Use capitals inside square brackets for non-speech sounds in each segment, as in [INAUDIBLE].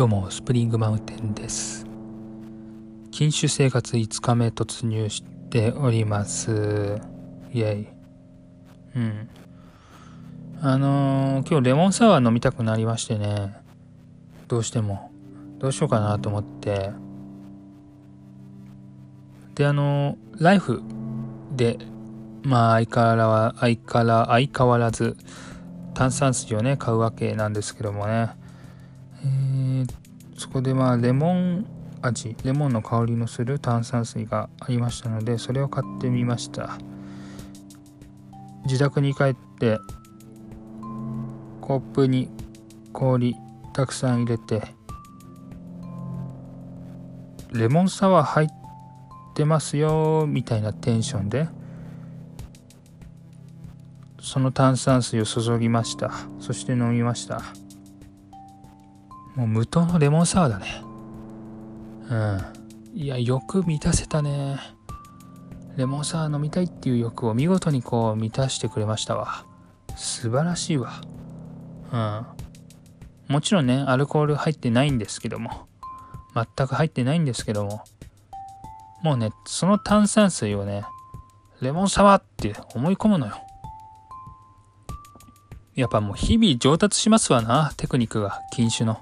どうもスプリングマウンテンです。禁酒生活5日目突入しております。イエイ。うん。あのー、今日レモンサワー飲みたくなりましてね。どうしても。どうしようかなと思って。であのー、ライフでまあ相変わら相変わら相変わらず炭酸水をね買うわけなんですけどもね、そこでまあレモン味レモンの香りのする炭酸水がありましたのでそれを買ってみました。自宅に帰ってコップに氷たくさん入れてレモンサワー入ってますよみたいなテンションでその炭酸水を注ぎました。そして飲みました。もう無糖のレモンサワーだね。うん。いや欲満たせたね。レモンサワー飲みたいっていう欲を見事にこう満たしてくれましたわ。素晴らしいわ。うん。もちろんねアルコール入ってないんですけども。全く入ってないんですけども。もうねその炭酸水をねレモンサワーって思い込むのよ。やっぱもう日々上達しますわな、テクニックが、禁酒の。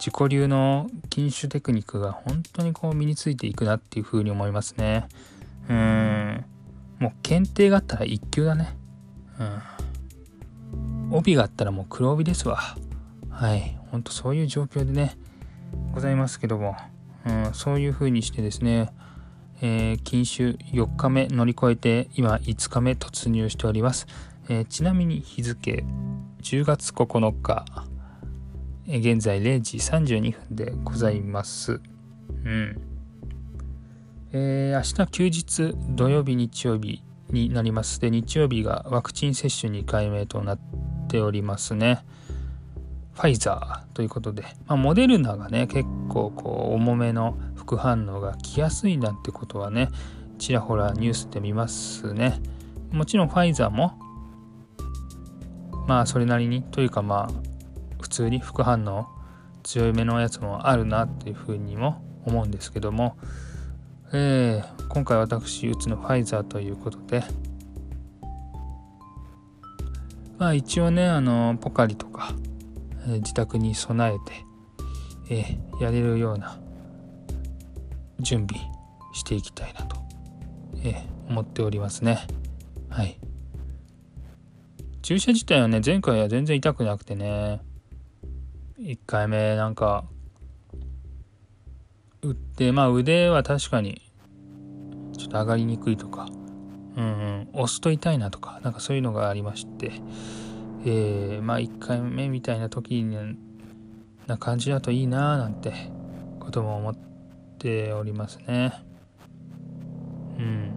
自己流の禁酒テクニックが本当にこう身についていくなっていうふうに思いますね。うん。もう検定があったら一級だね。うん。帯があったらもう黒帯ですわ。はい。ほんとそういう状況でね、ございますけども、うん、そういうふうにしてですね、えー、禁酒4日目乗り越えて今5日目突入しております。えー、ちなみに日付10月9日、現在0時32分でございます。うん。えー、明日休日土曜日日曜日になります。で、日曜日がワクチン接種2回目となっておりますね。ファイザーということで、まあ、モデルナがね、結構こう重めの副反応が来やすいなんてことはね、ちらほらニュースで見ますね。もちろんファイザーもまあそれなりにというかまあ普通に副反応強いめのやつもあるなっていうふうにも思うんですけども、えー、今回私打つのファイザーということで。まあ一応ねあのポカリとか、えー、自宅に備えて、えー、やれるような準備していきたいなと、えー、思っておりますね。はい。注射自体はね、前回は全然痛くなくてね、1回目なんか、打って、まあ腕は確かに、ちょっと上がりにくいとか、うんうん、押すと痛いなとか、なんかそういうのがありまして、えー、まあ1回目みたいな時にな感じだといいなーなんてことも思っておりますね。うん。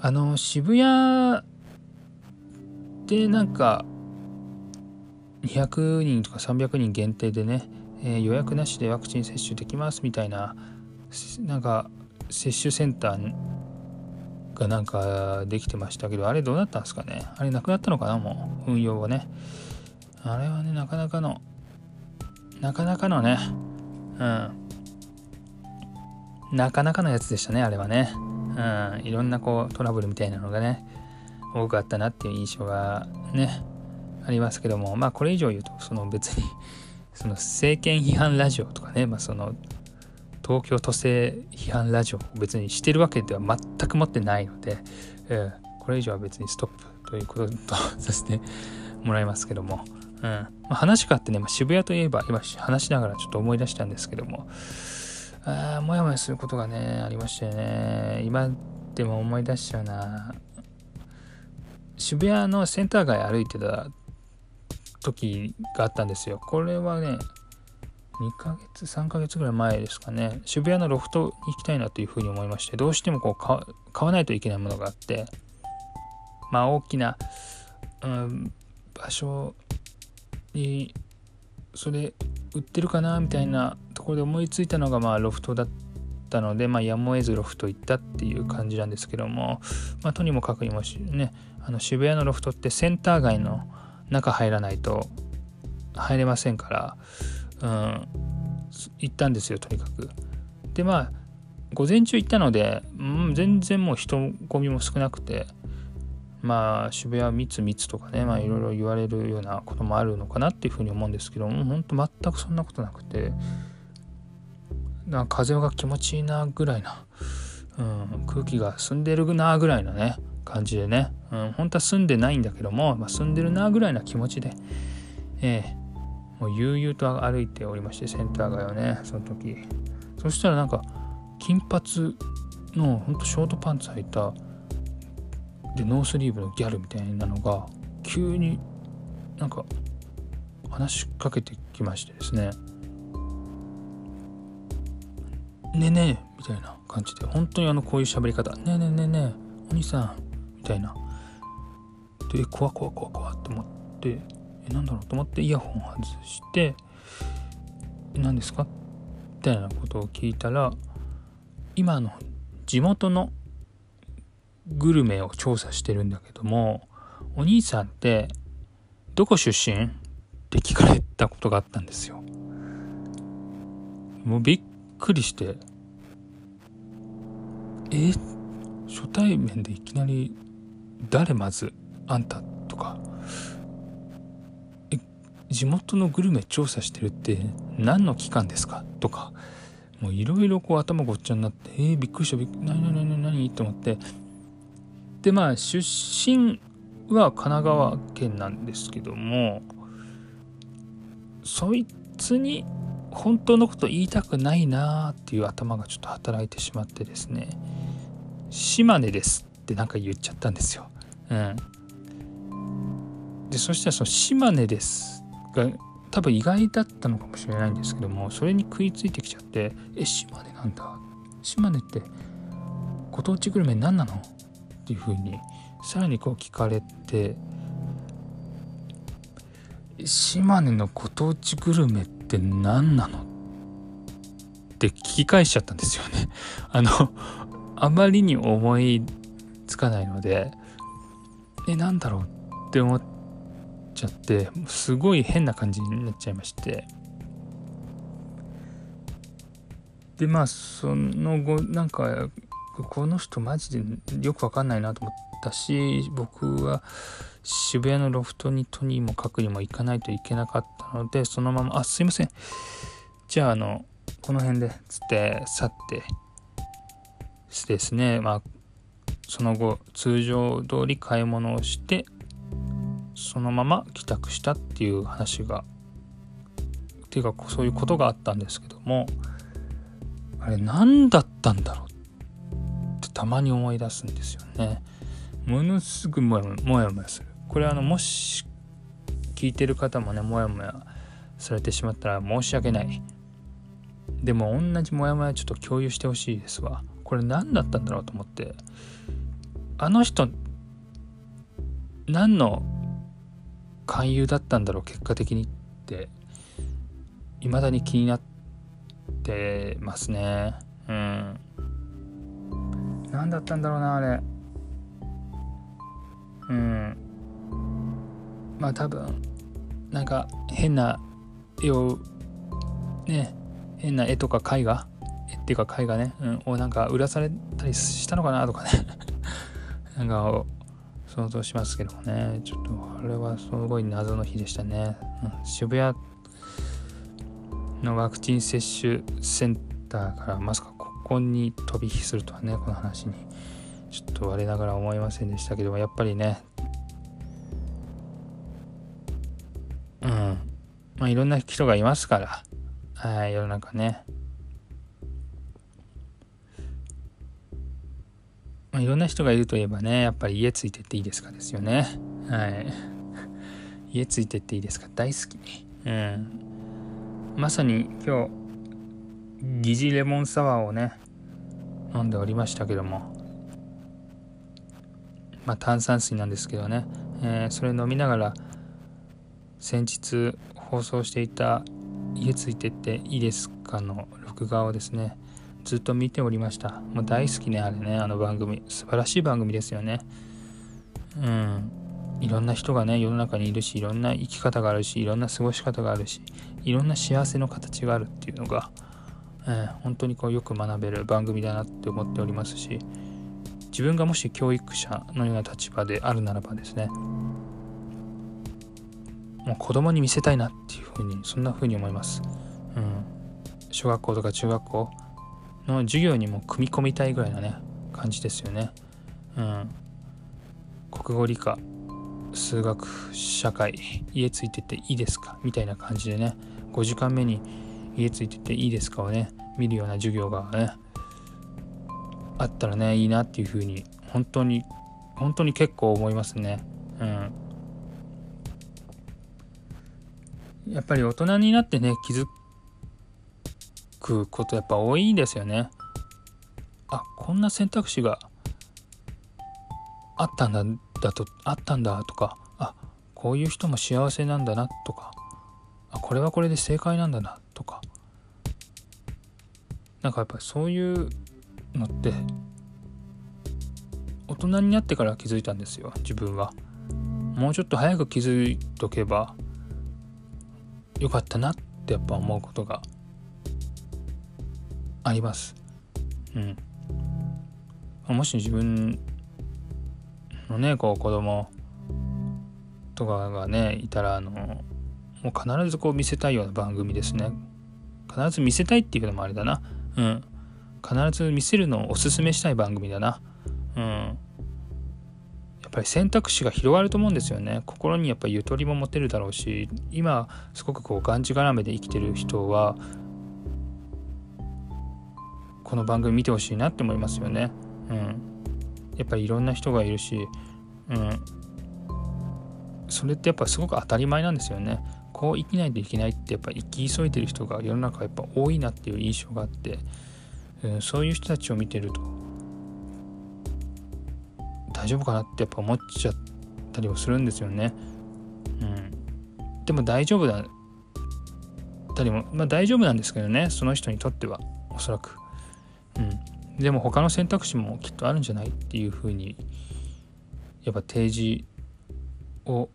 あの、渋谷でなんか200人とか300人限定でね、えー、予約なしでワクチン接種できますみたいななんか接種センターがなんかできてましたけどあれどうなったんですかね？あれなくなったのかな？もう運用はね。あれはねなかなかのなかなかのねうん。なかなかのやつでしたねあれはね。うん。いろんなこうトラブルみたいなのがね多かったなっていう印象がねありますけどもまあこれ以上言うとその別に [LAUGHS] その政権批判ラジオとかね、まあ、その東京都政批判ラジオ別にしてるわけでは全く持ってないので、えー、これ以上は別にストップということとさせて [LAUGHS] もらいますけども、うんまあ、話があってね、まあ、渋谷といえば今話しながらちょっと思い出したんですけどもあもやもやすることがねありましたよね今でも思い出しちゃうな。渋谷のセンター街歩いてた時があったんですよ。これはね、2ヶ月、3ヶ月ぐらい前ですかね、渋谷のロフトに行きたいなというふうに思いまして、どうしてもこう買わないといけないものがあって、まあ大きな、うん、場所に、それ売ってるかなみたいなところで思いついたのが、まあロフトだったので、まあ、やむを得ずロフト行ったっていう感じなんですけども、まあ、とにもかくにもね、あの渋谷のロフトってセンター街の中入らないと入れませんから、うん、行ったんですよとにかく。でまあ午前中行ったので、うん、全然もう人混みも少なくてまあ渋谷は密密とかねまあいろいろ言われるようなこともあるのかなっていうふうに思うんですけども本当全くそんなことなくてなんか風が気持ちいいなぐらいな、うん、空気が澄んでるなぐらいなね感じでね、うん、本当は住んでないんだけども、まあ、住んでるなぐらいな気持ちで、えー、もう悠々と歩いておりましてセンター街をねその時。そしたらなんか金髪のほんとショートパンツ履いたでノースリーブのギャルみたいなのが急になんか話しかけてきましてですね「ねえねえ」みたいな感じで本当にあのこういう喋り方「ねえねえねえねえお兄さん」たいなで怖怖怖怖って思ってえなんだろうと思ってイヤホン外して「何ですか?」みたいなことを聞いたら今の地元のグルメを調査してるんだけどもお兄さんってどこ出身？って聞かれたことがあったんですよ。もうびっくりしてえ初対面でいきなり誰まずあんたとかえ地元のグルメ調査してるって何の期間ですかとかもういろいろこう頭ごっちゃになってえー、びっくりしたびっくり何何何何と思ってでまあ出身は神奈川県なんですけどもそいつに本当のこと言いたくないなーっていう頭がちょっと働いてしまってですね島根ですってなんか言っちゃったんですよ。うん、でそしたらその島根ですが多分意外だったのかもしれないんですけどもそれに食いついてきちゃって「え島根なんだ島根ってご当地グルメ何なの?」っていうふうにさらにこう聞かれて島根のご当地グルメって何なのって聞き返しちゃったんですよね。あのあまりに思いつかないのでえなんだろうって思っちゃってすごい変な感じになっちゃいまして。でまあその後なんかこの人マジでよくわかんないなと思ったし僕は渋谷のロフトにとにもかくにも行かないといけなかったのでそのまま「あすいません。じゃああのこの辺で」つって去ってですねまあその後通常通り買い物をしてそのまま帰宅したっていう話がっていうかそういうことがあったんですけどもあれ何だったんだろうってたまに思い出すんですよね。ものすごいもやもやもやする。これあのもし聞いてる方もねもやもやされてしまったら申し訳ない。でも同じモヤモヤちょっと共有してほしいですわ。これ何だったんだろうと思ってあの人何の勧誘だったんだろう結果的にって未だに気になってますね。うん。何だったんだろうなあれうんまあ多分なんか変な絵をね変な絵とか絵画っていうか絵画ね、うん、をなんか売らされたりしたのかなとかね。[LAUGHS] なんか想像しますけどもね。ちょっとあれはすごい謎の日でしたね、うん、渋谷のワクチン接種センターからまさかここに飛び火するとはねこの話に。ちょっと我ながら思いませんでしたけどもやっぱりね。うん。まあいろんな人がいますから。はい世の中ね。まあ、いろんな人がいるといえばねやっぱり家ついてっていいですかですよね。はい。[LAUGHS] 家ついてっていいですか？大好き。うん。まさに今日疑似レモンサワーをね飲んでおりましたけども。まあ炭酸水なんですけどね、えー、それ飲みながら先日放送していた「家ついてっていいですか?」の録画をですねずっと見ておりました。もう大好きねあれねあの番組。素晴らしい番組ですよね。うん。いろんな人がね世の中にいるしいろんな生き方があるしいろんな過ごし方があるしいろんな幸せの形があるっていうのが、えー、本当にこうよく学べる番組だなって思っておりますし自分がもし教育者のような立場であるならばですねもう子供に見せたいなっていうふうにそんなふうに思います、うん、小学校とか中学校の授業にも組み込みたいぐらいなね感じですよね、うん、国語理科数学社会家ついてていいですか？みたいな感じでね5時間目に家ついてていいですかをね見るような授業がねあったらねいいなっていうふうに本当に本当に結構思いますね。うん。やっぱり大人になってね気づくことやっぱ多いんですよね。あこんな選択肢があったんだだとあったんだとかあこういう人も幸せなんだなとかあこれはこれで正解なんだなとか。なんかやっぱりそういうのって大人になってから気づいたんですよ自分は。もうちょっと早く気づいとけばよかったなってやっぱ思うことがあります。うん。もし自分のねこう子供とかがねいたらあのもう必ずこう見せたいような番組ですね。必ず見せたいっていうのもあれだな。うん。必ず見せるのをおすすめしたい番組だな。うん。やっぱり選択肢が広がると思うんですよね。心にやっぱりゆとりも持てるだろうし今すごくこうがんじがらめで生きてる人はこの番組見てほしいなって思いますよねうんやっぱりいろんな人がいるし、うん、それってやっぱすごく当たり前なんですよね。こう生きないといけないってやっぱ生き急いでる人が世の中やっぱ多いなっていう印象があって、うん、そういう人たちを見てると大丈夫かなってやっぱ思っちゃったりもするんですよね。うん、でも大丈夫だたりも、まあ、大丈夫なんですけどねその人にとってはおそらく。うん、でも他の選択肢もきっとあるんじゃないっていうふうにやっぱ提示を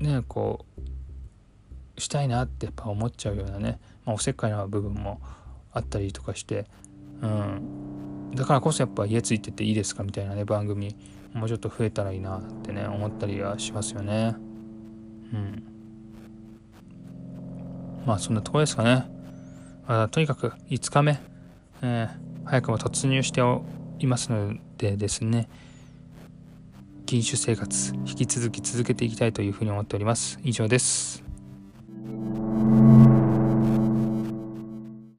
ねこうしたいなってやっぱ思っちゃうようなね、まあ、おせっかいな部分もあったりとかして、うん、だからこそやっぱ家ついてていいですかみたいなね番組もうちょっと増えたらいいなってね思ったりはしますよね。うん、まあそんなとこですかね。あとにかく5日目、えー早くも突入していますのでですね禁酒生活引き続き続けていきたいというふうに思っております。以上です。